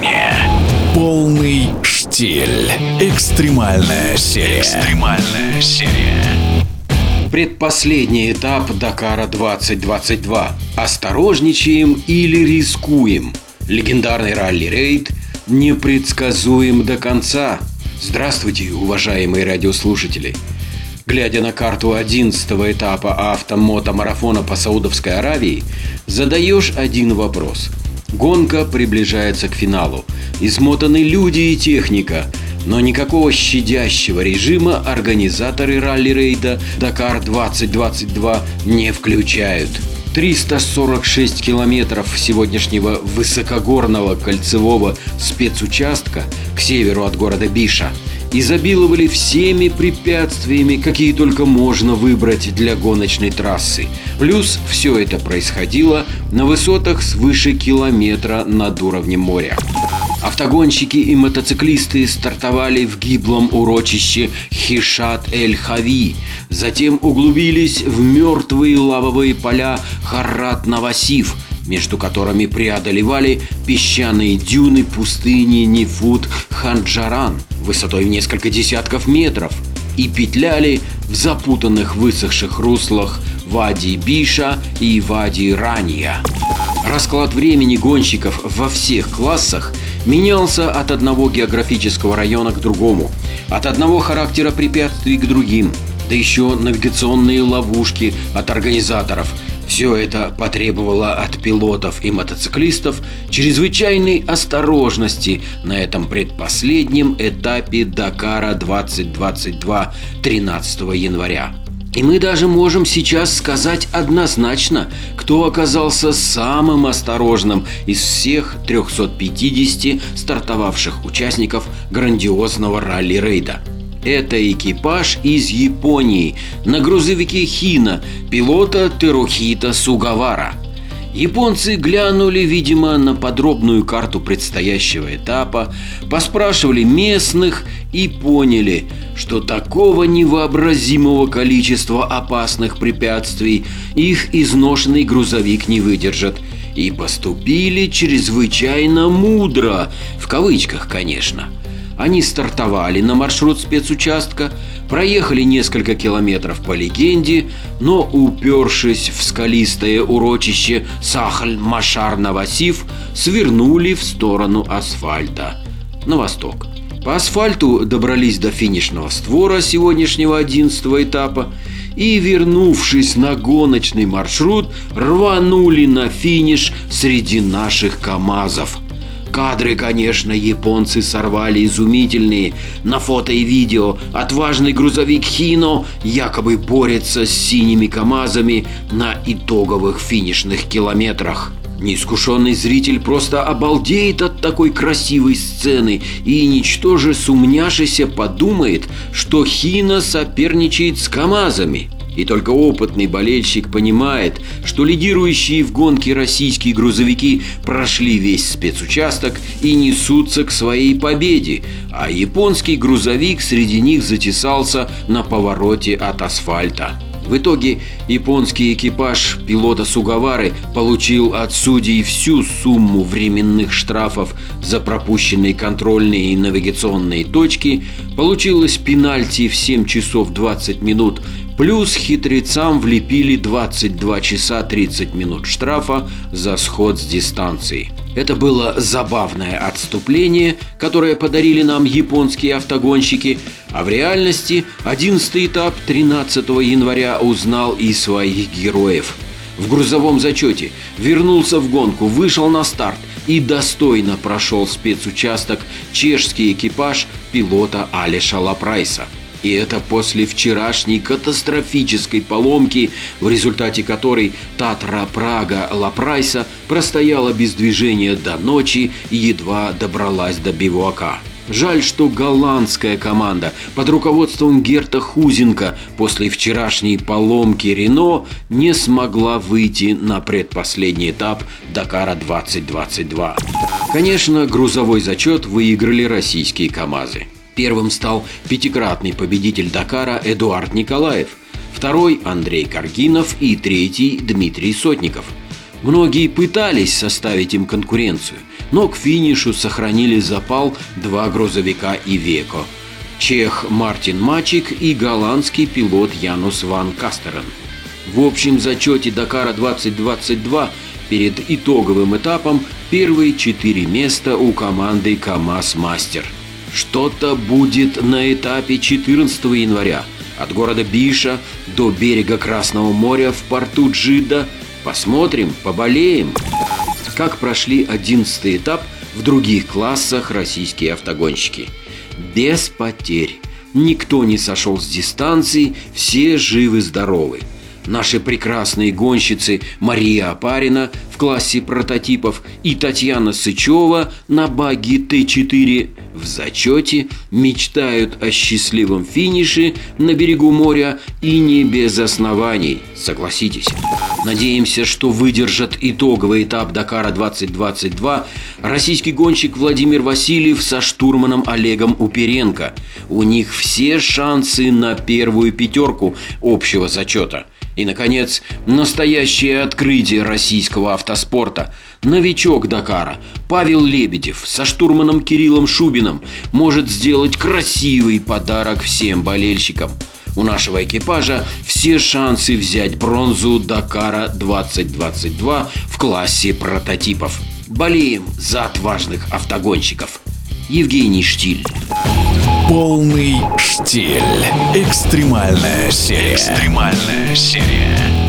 движения. Полный штиль. Экстремальная серия. Экстремальная серия. Предпоследний этап Дакара 2022. Осторожничаем или рискуем? Легендарный ралли-рейд непредсказуем до конца. Здравствуйте, уважаемые радиослушатели. Глядя на карту 11 этапа автомотомарафона по Саудовской Аравии, задаешь один вопрос. Гонка приближается к финалу. Измотаны люди и техника, но никакого щадящего режима организаторы ралли-рейда «Дакар 2022» не включают. 346 километров сегодняшнего высокогорного кольцевого спецучастка к северу от города Биша изобиловали всеми препятствиями, какие только можно выбрать для гоночной трассы. Плюс все это происходило на высотах свыше километра над уровнем моря. Автогонщики и мотоциклисты стартовали в гиблом урочище Хишат-эль-Хави, затем углубились в мертвые лавовые поля Харрат-Навасив, между которыми преодолевали песчаные дюны пустыни Нефут-Ханджаран высотой в несколько десятков метров и петляли в запутанных высохших руслах Вади Биша и Вади Ранья. Расклад времени гонщиков во всех классах менялся от одного географического района к другому, от одного характера препятствий к другим, да еще навигационные ловушки от организаторов. Все это потребовало от пилотов и мотоциклистов чрезвычайной осторожности на этом предпоследнем этапе Дакара 2022 13 января. И мы даже можем сейчас сказать однозначно, кто оказался самым осторожным из всех 350 стартовавших участников грандиозного ралли-рейда. Это экипаж из Японии. На грузовике Хина пилота Терухита Сугавара – Японцы глянули, видимо, на подробную карту предстоящего этапа, поспрашивали местных и поняли, что такого невообразимого количества опасных препятствий их изношенный грузовик не выдержит. И поступили чрезвычайно мудро, в кавычках, конечно – они стартовали на маршрут спецучастка, проехали несколько километров по легенде, но, упершись в скалистое урочище Сахаль-Машар-Навасив, свернули в сторону асфальта, на восток. По асфальту добрались до финишного створа сегодняшнего 11 этапа и, вернувшись на гоночный маршрут, рванули на финиш среди наших КАМАЗов – Кадры, конечно, японцы сорвали изумительные. На фото и видео отважный грузовик Хино якобы борется с синими КАМАЗами на итоговых финишных километрах. Неискушенный зритель просто обалдеет от такой красивой сцены и, ничтоже сумняшися, подумает, что Хина соперничает с КАМАЗами – и только опытный болельщик понимает, что лидирующие в гонке российские грузовики прошли весь спецучасток и несутся к своей победе, а японский грузовик среди них затесался на повороте от асфальта. В итоге японский экипаж пилота Сугавары получил от судей всю сумму временных штрафов за пропущенные контрольные и навигационные точки, получилось пенальти в 7 часов 20 минут Плюс хитрецам влепили 22 часа 30 минут штрафа за сход с дистанции. Это было забавное отступление, которое подарили нам японские автогонщики, а в реальности 11 этап 13 января узнал и своих героев. В грузовом зачете вернулся в гонку, вышел на старт и достойно прошел спецучасток чешский экипаж пилота Алиша Лапрайса – и это после вчерашней катастрофической поломки, в результате которой Татра Прага Лапрайса простояла без движения до ночи и едва добралась до бивуака. Жаль, что голландская команда под руководством Герта Хузенко после вчерашней поломки Рено не смогла выйти на предпоследний этап Дакара 2022. Конечно, грузовой зачет выиграли российские КАМАЗы. Первым стал пятикратный победитель Дакара Эдуард Николаев, второй – Андрей Каргинов и третий – Дмитрий Сотников. Многие пытались составить им конкуренцию, но к финишу сохранили запал два грузовика Ивеко. Чех Мартин Мачик и голландский пилот Янус Ван Кастерен. В общем зачете Дакара 2022 перед итоговым этапом первые четыре места у команды КАМАЗ Мастер. Что-то будет на этапе 14 января от города Биша до берега Красного моря в порту Джида. Посмотрим, поболеем. Как прошли 11 этап в других классах российские автогонщики. Без потерь. Никто не сошел с дистанции, все живы-здоровы. Наши прекрасные гонщицы Мария Апарина в классе прототипов и Татьяна Сычева на баги Т4 в зачете мечтают о счастливом финише на берегу моря и не без оснований, согласитесь. Надеемся, что выдержат итоговый этап Дакара 2022 российский гонщик Владимир Васильев со штурманом Олегом Уперенко. У них все шансы на первую пятерку общего зачета – и, наконец, настоящее открытие российского автоспорта. Новичок Дакара Павел Лебедев со штурманом Кириллом Шубиным может сделать красивый подарок всем болельщикам. У нашего экипажа все шансы взять бронзу Дакара 2022 в классе прототипов. Болеем за отважных автогонщиков. Евгений Штиль. Полный штиль. Экстремальная серия. Экстремальная серия.